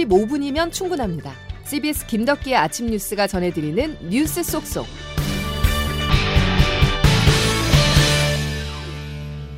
15분이면 충분합니다. CBS 김덕기의 아침 뉴스가 전해드리는 뉴스 속속.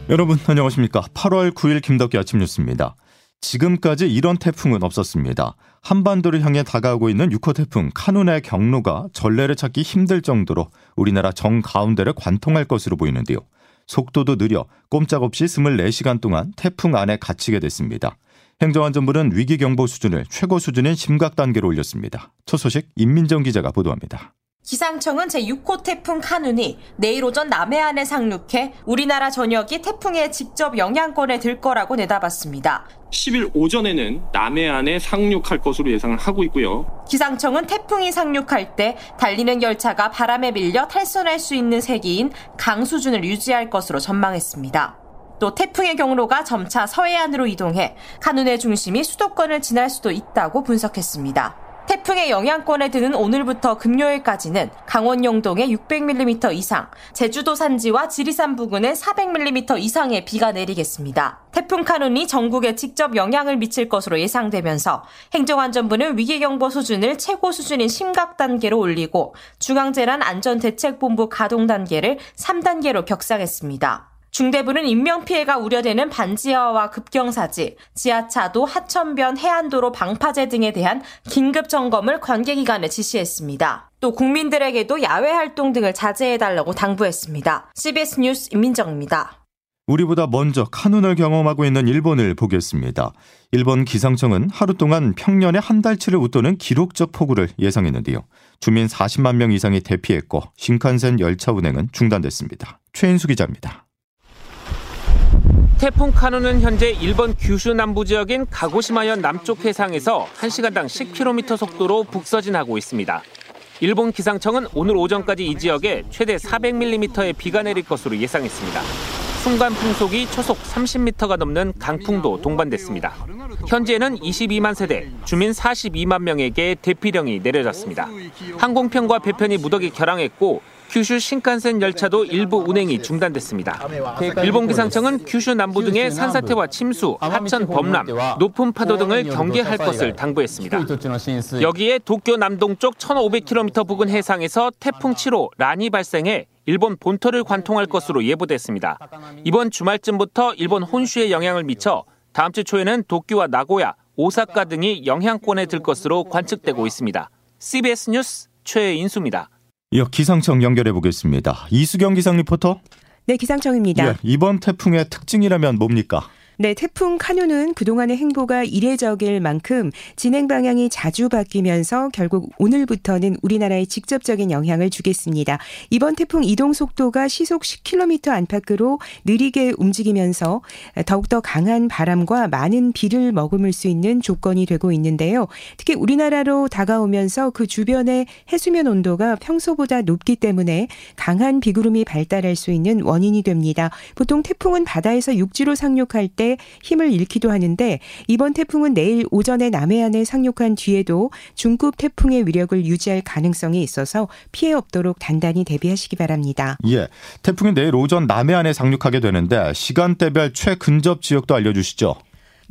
여러분 안녕하십니까? 8월 9일 김덕기 아침 뉴스입니다. 지금까지 이런 태풍은 없었습니다. 한반도를 향해 다가오고 있는 6호 태풍 카눈의 경로가 전례를 찾기 힘들 정도로 우리나라 정가운데를 관통할 것으로 보이는데요. 속도도 느려 꼼짝없이 24시간 동안 태풍 안에 갇히게 됐습니다. 행정안전부는 위기경보 수준을 최고 수준인 심각 단계로 올렸습니다. 첫 소식 임민정 기자가 보도합니다. 기상청은 제6호 태풍 카눈이 내일 오전 남해안에 상륙해 우리나라 전역이 태풍의 직접 영향권에 들 거라고 내다봤습니다. 10일 오전에는 남해안에 상륙할 것으로 예상을 하고 있고요. 기상청은 태풍이 상륙할 때 달리는 열차가 바람에 밀려 탈선할 수 있는 세기인 강 수준을 유지할 것으로 전망했습니다. 또 태풍의 경로가 점차 서해안으로 이동해 카눈의 중심이 수도권을 지날 수도 있다고 분석했습니다. 태풍의 영향권에 드는 오늘부터 금요일까지는 강원 영동에 600mm 이상, 제주도 산지와 지리산 부근에 400mm 이상의 비가 내리겠습니다. 태풍 카눈이 전국에 직접 영향을 미칠 것으로 예상되면서 행정안전부는 위기경보 수준을 최고 수준인 심각 단계로 올리고 중앙재난안전대책본부 가동 단계를 3단계로 격상했습니다. 중대부는 인명피해가 우려되는 반지하와 급경사지, 지하차도, 하천변, 해안도로 방파제 등에 대한 긴급 점검을 관계기관에 지시했습니다. 또 국민들에게도 야외 활동 등을 자제해달라고 당부했습니다. CBS 뉴스 임민정입니다. 우리보다 먼저 카눈을 경험하고 있는 일본을 보겠습니다. 일본 기상청은 하루 동안 평년에 한 달치를 웃도는 기록적 폭우를 예상했는데요. 주민 40만 명 이상이 대피했고 신칸센 열차 운행은 중단됐습니다. 최인수 기자입니다. 태풍 카누는 현재 일본 규슈 남부 지역인 가고시마현 남쪽 해상에서 1시간당 10km 속도로 북서진하고 있습니다. 일본 기상청은 오늘 오전까지 이 지역에 최대 400mm의 비가 내릴 것으로 예상했습니다. 순간 풍속이 초속 30m가 넘는 강풍도 동반됐습니다. 현재는 22만 세대, 주민 42만 명에게 대피령이 내려졌습니다. 항공편과 배편이 무더기 결항했고 규슈 신칸센 열차도 일부 운행이 중단됐습니다. 일본 기상청은 규슈 남부 등의 산사태와 침수, 하천 범람, 높은 파도 등을 경계할 것을 당부했습니다. 여기에 도쿄 남동쪽 1,500km 부근 해상에서 태풍 7호 란이 발생해 일본 본토를 관통할 것으로 예보됐습니다. 이번 주말쯤부터 일본 혼슈에 영향을 미쳐 다음 주 초에는 도쿄와 나고야, 오사카 등이 영향권에 들 것으로 관측되고 있습니다. CBS 뉴스 최인수입니다. 이어 기상청 연결해 보겠습니다. 이수경 기상 리포터. 네, 기상청입니다. 예, 이번 태풍의 특징이라면 뭡니까? 네, 태풍 카누는 그동안의 행보가 이례적일 만큼 진행 방향이 자주 바뀌면서 결국 오늘부터는 우리나라에 직접적인 영향을 주겠습니다. 이번 태풍 이동 속도가 시속 10km 안팎으로 느리게 움직이면서 더욱더 강한 바람과 많은 비를 머금을 수 있는 조건이 되고 있는데요. 특히 우리나라로 다가오면서 그 주변의 해수면 온도가 평소보다 높기 때문에 강한 비구름이 발달할 수 있는 원인이 됩니다. 보통 태풍은 바다에서 육지로 상륙할 때 힘을 잃기도 하는데 이번 태풍은 내일 오전에 남해안에 상륙한 뒤에도 중급 태풍의 위력을 유지할 가능성이 있어서 피해 없도록 단단히 대비하시기 바랍니다. 예. 태풍이 내일 오전 남해안에 상륙하게 되는데 시간대별 최근접 지역도 알려 주시죠.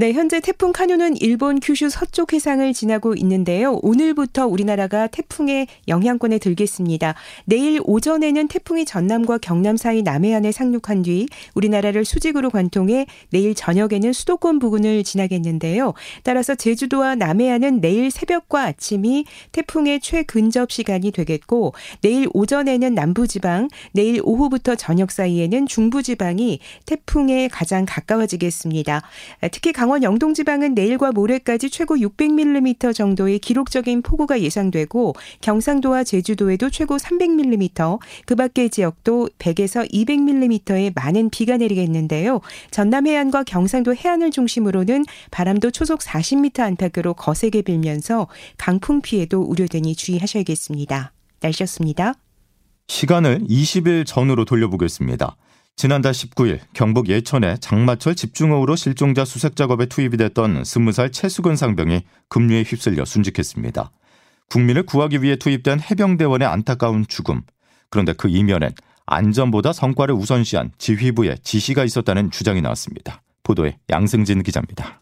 네, 현재 태풍 카누는 일본 규슈 서쪽 해상을 지나고 있는데요. 오늘부터 우리나라가 태풍의 영향권에 들겠습니다. 내일 오전에는 태풍이 전남과 경남 사이 남해안에 상륙한 뒤 우리나라를 수직으로 관통해 내일 저녁에는 수도권 부근을 지나겠는데요. 따라서 제주도와 남해안은 내일 새벽과 아침이 태풍의 최근접 시간이 되겠고 내일 오전에는 남부지방, 내일 오후부터 저녁 사이에는 중부지방이 태풍에 가장 가까워지겠습니다. 특히 강원 영동 지방은 내일과 모레까지 최고 600mm 정도의 기록적인 폭우가 예상되고 경상도와 제주도에도 최고 300mm, 그 밖의 지역도 100에서 200mm의 많은 비가 내리겠는데요. 전남 해안과 경상도 해안을 중심으로는 바람도 초속 40m 안팎으로 거세게 빌면서 강풍 피해도 우려되니 주의하셔야겠습니다. 날씨였습니다. 시간을 20일 전으로 돌려보겠습니다. 지난달 19일 경북 예천의 장마철 집중호우로 실종자 수색 작업에 투입이 됐던 20살 최수근 상병이 급류에 휩쓸려 순직했습니다. 국민을 구하기 위해 투입된 해병대원의 안타까운 죽음. 그런데 그 이면엔 안전보다 성과를 우선시한 지휘부의 지시가 있었다는 주장이 나왔습니다. 보도에 양승진 기자입니다.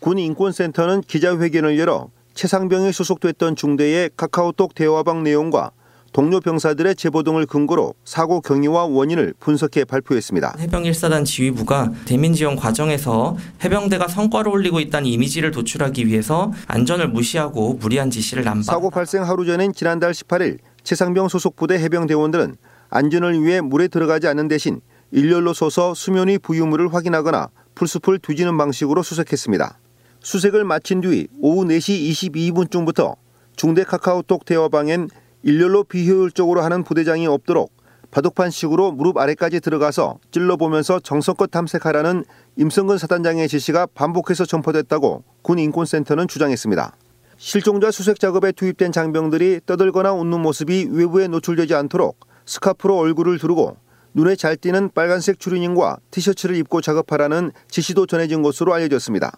군 인권센터는 기자회견을 열어 최상병이 소속됐던 중대의 카카오톡 대화방 내용과 동료 병사들의 제보 등을 근거로 사고 경위와 원인을 분석해 발표했습니다. 해병 1사단 지휘부가 대민 지원 과정에서 해병대가 성과를 올리고 있다는 이미지를 도출하기 위해서 안전을 무시하고 무리한 지시를 남발. 사고 발생 하루 전인 지난달 18일 최상병 소속 부대 해병대원들은 안전을 위해 물에 들어가지 않는 대신 일렬로 서서 수면 위 부유물을 확인하거나 풀숲을 뒤지는 방식으로 수색했습니다. 수색을 마친 뒤 오후 4시 22분쯤부터 중대 카카오톡 대화방엔 일렬로 비효율적으로 하는 부대장이 없도록 바둑판식으로 무릎 아래까지 들어가서 찔러보면서 정성껏 탐색하라는 임성근 사단장의 지시가 반복해서 전파됐다고 군 인권센터는 주장했습니다. 실종자 수색 작업에 투입된 장병들이 떠들거나 웃는 모습이 외부에 노출되지 않도록 스카프로 얼굴을 두르고 눈에 잘 띄는 빨간색 추리닝과 티셔츠를 입고 작업하라는 지시도 전해진 것으로 알려졌습니다.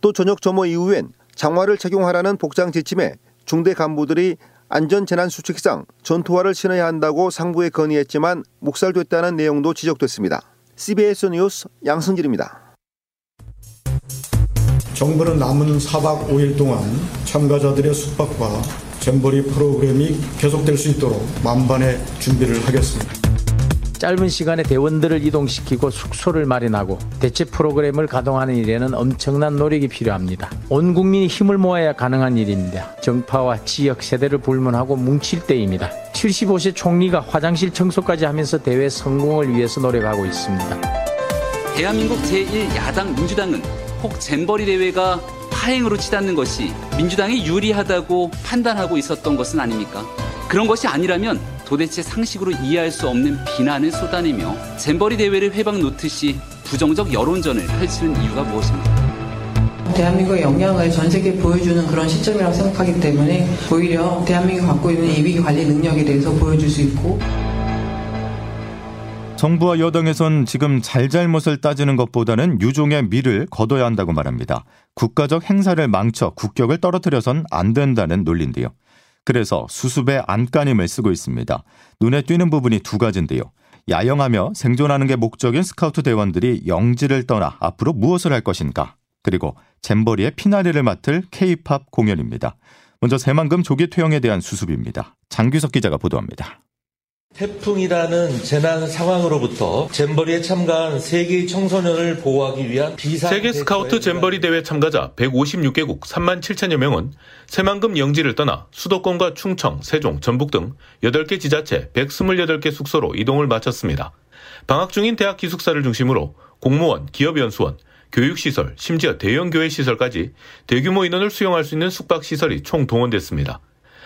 또 저녁 점호 이후엔 장화를 착용하라는 복장 지침에 중대 간부들이 안전재난수칙상 전투화를 신어야 한다고 상부에 건의했지만 묵살됐다는 내용도 지적됐습니다. CBS 뉴스 양승길입니다. 정부는 남은 4박 5일 동안 참가자들의 숙박과 잼버리 프로그램이 계속될 수 있도록 만반의 준비를 하겠습니다. 짧은 시간에 대원들을 이동시키고 숙소를 마련하고 대체 프로그램을 가동하는 일에는 엄청난 노력이 필요합니다. 온 국민이 힘을 모아야 가능한 일입니다. 정파와 지역 세대를 불문하고 뭉칠 때입니다. 75세 총리가 화장실 청소까지 하면서 대회 성공을 위해서 노력하고 있습니다. 대한민국 제1야당 민주당은 혹 잼버리 대회가 파행으로 치닫는 것이 민주당이 유리하다고 판단하고 있었던 것은 아닙니까? 그런 것이 아니라면 도대체 상식으로 이해할 수 없는 비난을 쏟아내며 잼버리 대회를 회방 놓듯이 부정적 여론전을 펼치는 이유가 무엇입니까? 대한민국의 역량을 전 세계에 보여주는 그런 시점이라고 생각하기 때문에 오히려 대한민국이 갖고 있는 이 위기 관리 능력에 대해서 보여줄 수 있고 정부와 여당에선 지금 잘잘못을 따지는 것보다는 유종의 미를 거둬야 한다고 말합니다. 국가적 행사를 망쳐 국격을 떨어뜨려선 안 된다는 논리인데요. 그래서 수습에 안간힘을 쓰고 있습니다. 눈에 띄는 부분이 두 가지인데요. 야영하며 생존하는 게 목적인 스카우트 대원들이 영지를 떠나 앞으로 무엇을 할 것인가? 그리고 잼버리의 피나리를 맡을 K-팝 공연입니다. 먼저 새만금 조기 퇴영에 대한 수습입니다. 장규석 기자가 보도합니다. 태풍이라는 재난 상황으로부터 잼버리에 참가한 세계의 청소년을 보호하기 위한 비상 세계 스카우트 잼버리 대회 참가자 156개국 3만 7천여 명은 새만금 영지를 떠나 수도권과 충청, 세종, 전북 등 8개 지자체 128개 숙소로 이동을 마쳤습니다. 방학 중인 대학 기숙사를 중심으로 공무원, 기업연수원, 교육시설, 심지어 대형 교회 시설까지 대규모 인원을 수용할 수 있는 숙박시설이 총 동원됐습니다.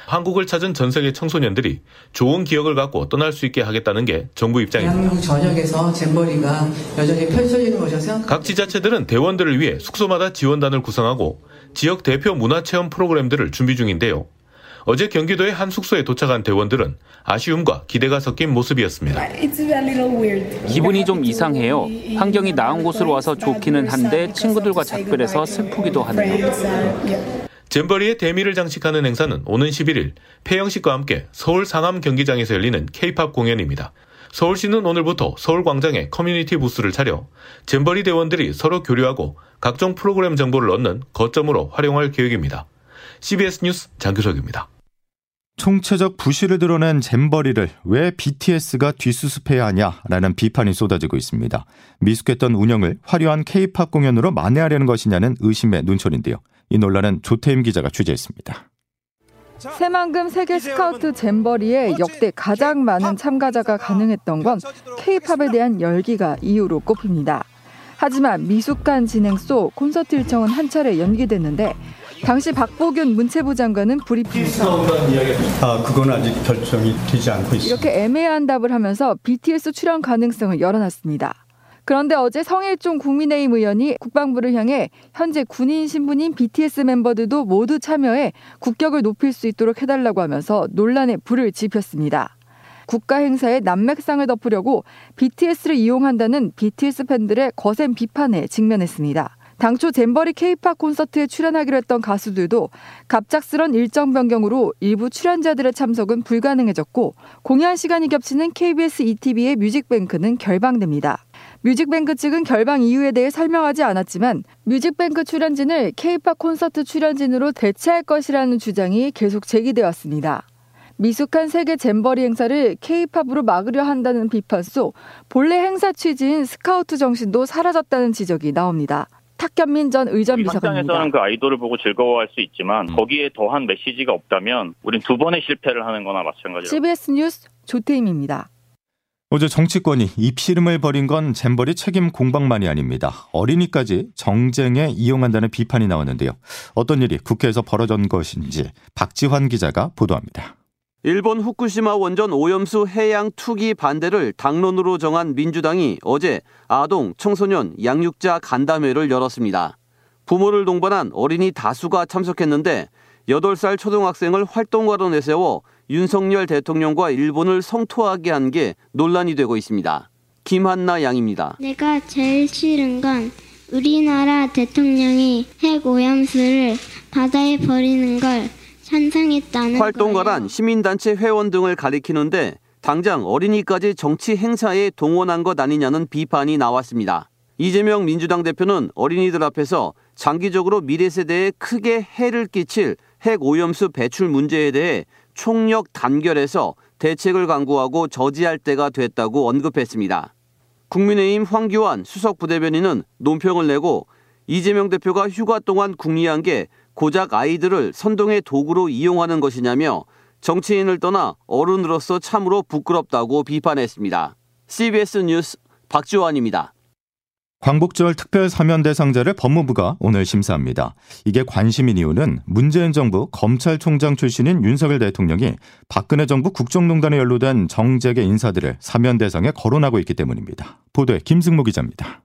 한국을 찾은 전 세계 청소년들이 좋은 기억을 갖고 떠날 수 있게 하겠다는 게 정부 입장입니다. 대한민국 전역에서 잼버리가 여전히 펼쳐지는 것이라 생각. 각 지자체들은 대원들을 위해 숙소마다 지원단을 구성하고 지역 대표 문화체험 프로그램들을 준비 중인데요. 어제 경기도의 한 숙소에 도착한 대원들은 아쉬움과 기대가 섞인 모습이었습니다. 기분이 좀 이상해요. 환경이 나은 곳으로 와서 좋기는 한데 친구들과 작별해서 슬프기도 하네요. 잼버리의 대미를 장식하는 행사는 오는 11일 폐영식과 함께 서울 상암 경기장에서 열리는 K-팝 공연입니다. 서울시는 오늘부터 서울광장에 커뮤니티 부스를 차려 잼버리 대원들이 서로 교류하고 각종 프로그램 정보를 얻는 거점으로 활용할 계획입니다. CBS 뉴스 장규석입니다. 총체적 부실을 드러낸 잼버리를 왜 BTS가 뒷수습해야 하냐라는 비판이 쏟아지고 있습니다. 미숙했던 운영을 화려한 K-팝 공연으로 만회하려는 것이냐는 의심의 눈초리인데요. 이 논란은 조태임 기자가 취재했습니다. 새만금 세계 스카우트 잼버리에 역대 가장 많은 참가자가 가능했던 건 K-팝에 대한 열기가 이유로 꼽힙니다. 하지만 미숙한 진행 속 콘서트 일정은 한 차례 연기됐는데 당시 박보균 문체부 장관은 브리핑에서 아, 그건 아직 결정이 되지 않고 있습니다. 이렇게 애매한 답을 하면서 BTS 출연 가능성을 열어놨습니다. 그런데 어제 성일종 국민의힘 의원이 국방부를 향해 현재 군인 신분인 BTS 멤버들도 모두 참여해 국격을 높일 수 있도록 해달라고 하면서 논란에 불을 지폈습니다. 국가 행사에 남맥상을 덮으려고 BTS를 이용한다는 BTS 팬들의 거센 비판에 직면했습니다. 당초 잼버리 케이팝 콘서트에 출연하기로 했던 가수들도 갑작스런 일정 변경으로 일부 출연자들의 참석은 불가능해졌고 공연 시간이 겹치는 KBS 2TV의 뮤직뱅크는 결방됩니다. 뮤직뱅크 측은 결방 이유에 대해 설명하지 않았지만 뮤직뱅크 출연진을 케이팝 콘서트 출연진으로 대체할 것이라는 주장이 계속 제기되었습니다. 미숙한 세계 잼버리 행사를 케이팝으로 막으려 한다는 비판 속 본래 행사 취지인 스카우트 정신도 사라졌다는 지적이 나옵니다. 탁현민 전 의전 비서관입니다. 현장에서는 그 아이돌을 보고 즐거워할 수 있지만 거기에 더한 메시지가 없다면 우린 두 번의 실패를 하는 거나 마찬가지로 CBS 뉴스 조태임입니다. 어제 정치권이 입씨름을 벌인 건 잼버리 책임 공방만이 아닙니다. 어린이까지 정쟁에 이용한다는 비판이 나왔는데요. 어떤 일이 국회에서 벌어진 것인지 박지환 기자가 보도합니다. 일본 후쿠시마 원전 오염수 해양 투기 반대를 당론으로 정한 민주당이 어제 아동, 청소년, 양육자 간담회를 열었습니다. 부모를 동반한 어린이 다수가 참석했는데 8살 초등학생을 활동가로 내세워 윤석열 대통령과 일본을 성토하게 한 게 논란이 되고 있습니다. 김한나 양입니다. 내가 제일 싫은 건 우리나라 대통령이 핵 오염수를 바다에 버리는 걸 찬성했다는 활동가란 시민단체 회원 등을 가리키는데 당장 어린이까지 정치 행사에 동원한 것 아니냐는 비판이 나왔습니다. 이재명 민주당 대표는 어린이들 앞에서 장기적으로 미래 세대에 크게 해를 끼칠 핵 오염수 배출 문제에 대해 총력 단결해서 대책을 강구하고 저지할 때가 됐다고 언급했습니다. 국민의힘 황교안 수석 부대변인은 논평을 내고 이재명 대표가 휴가 동안 궁리한 게 고작 아이들을 선동의 도구로 이용하는 것이냐며 정치인을 떠나 어른으로서 참으로 부끄럽다고 비판했습니다. CBS 뉴스 박지원입니다. 광복절 특별 사면 대상자를 법무부가 오늘 심사합니다. 이게 관심인 이유는 문재인 정부 검찰총장 출신인 윤석열 대통령이 박근혜 정부 국정농단에 연루된 정재계 인사들을 사면 대상에 거론하고 있기 때문입니다. 보도에 김승모 기자입니다.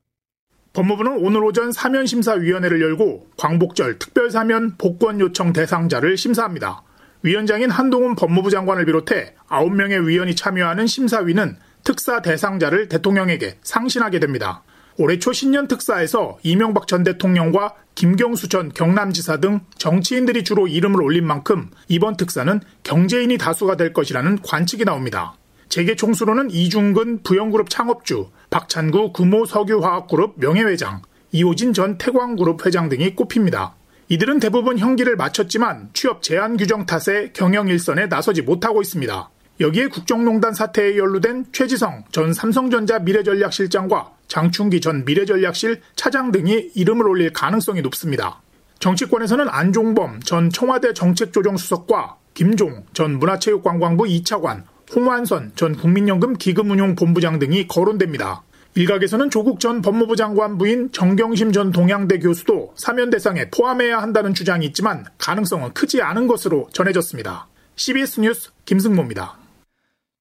법무부는 오늘 오전 사면심사위원회를 열고 광복절 특별사면 복권 요청 대상자를 심사합니다. 위원장인 한동훈 법무부 장관을 비롯해 9명의 위원이 참여하는 심사위는 특사 대상자를 대통령에게 상신하게 됩니다. 올해 초 신년 특사에서 이명박 전 대통령과 김경수 전 경남지사 등 정치인들이 주로 이름을 올린 만큼 이번 특사는 경제인이 다수가 될 것이라는 관측이 나옵니다. 재계 총수로는 이중근 부영그룹 창업주, 박찬구 금호 석유화학그룹 명예회장, 이호진 전 태광그룹 회장 등이 꼽힙니다. 이들은 대부분 형기를 마쳤지만 취업 제한 규정 탓에 경영 일선에 나서지 못하고 있습니다. 여기에 국정농단 사태에 연루된 최지성 전 삼성전자 미래전략실장과 장충기 전 미래전략실 차장 등이 이름을 올릴 가능성이 높습니다. 정치권에서는 안종범 전 청와대 정책조정수석과 김종 전 문화체육관광부 2차관, 홍완선 전 국민연금 기금운용본부장 등이 거론됩니다. 일각에서는 조국 전 법무부 장관 부인 정경심 전 동양대 교수도 사면 대상에 포함해야 한다는 주장이 있지만 가능성은 크지 않은 것으로 전해졌습니다. CBS 뉴스 김승모입니다.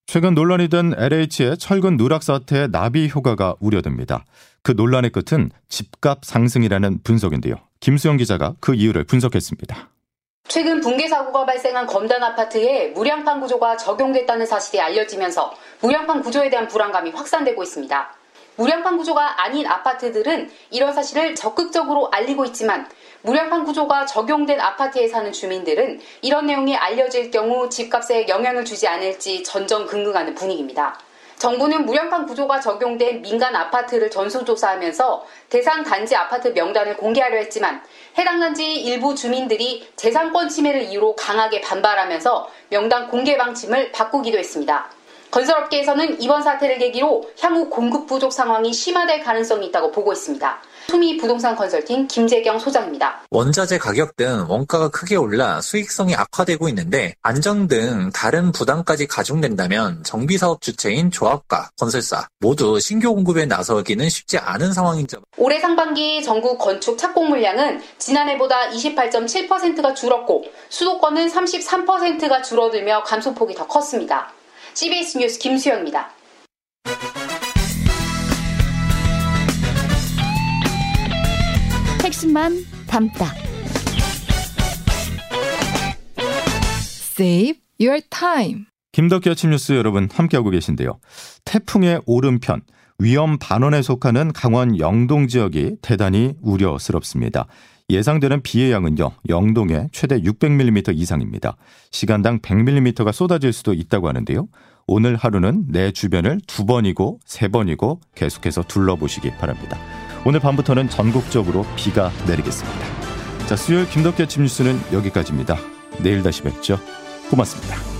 최근 논란이 된 LH의 철근 누락 사태의 나비 효과가 우려됩니다. 그 논란의 끝은 집값 상승이라는 분석인데요. 김수영 기자가 그 이유를 분석했습니다. 최근 붕괴 사고가 발생한 검단 아파트에 무량판 구조가 적용됐다는 사실이 알려지면서 무량판 구조에 대한 불안감이 확산되고 있습니다. 무량판 구조가 아닌 아파트들은 이런 사실을 적극적으로 알리고 있지만 무량판 구조가 적용된 아파트에 사는 주민들은 이런 내용이 알려질 경우 집값에 영향을 주지 않을지 전전긍긍하는 분위기입니다. 정부는 무량판 구조가 적용된 민간 아파트를 전수조사하면서 대상 단지 아파트 명단을 공개하려 했지만 해당 단지 일부 주민들이 재산권 침해를 이유로 강하게 반발하면서 명단 공개 방침을 바꾸기도 했습니다. 건설업계에서는 이번 사태를 계기로 향후 공급 부족 상황이 심화될 가능성이 있다고 보고 있습니다. 투미 부동산 컨설팅 김재경 소장입니다. 원자재 가격 등 원가가 크게 올라 수익성이 악화되고 있는데 안전 등 다른 부담까지 가중된다면 정비사업 주체인 조합과 건설사 모두 신규 공급에 나서기는 쉽지 않은 상황이죠. 올해 상반기 전국 건축 착공 물량은 지난해보다 28.7%가 줄었고 수도권은 33%가 줄어들며 감소폭이 더 컸습니다. CBS 뉴스 김수영입니다. 핵심만 담다. Save your time. 김덕기 아침 뉴스 여러분 함께하고 계신데요. 태풍의 오른편 위험 반원에 속하는 강원 영동 지역이 대단히 우려스럽습니다. 예상되는 비의 양은요, 영동에 최대 600mm 이상입니다. 시간당 100mm가 쏟아질 수도 있다고 하는데요. 오늘 하루는 내 주변을 두 번이고 세 번이고 계속해서 둘러보시기 바랍니다. 오늘 밤부터는 전국적으로 비가 내리겠습니다. 자, 수요일 김덕기 아침 뉴스는 여기까지입니다. 내일 다시 뵙죠. 고맙습니다.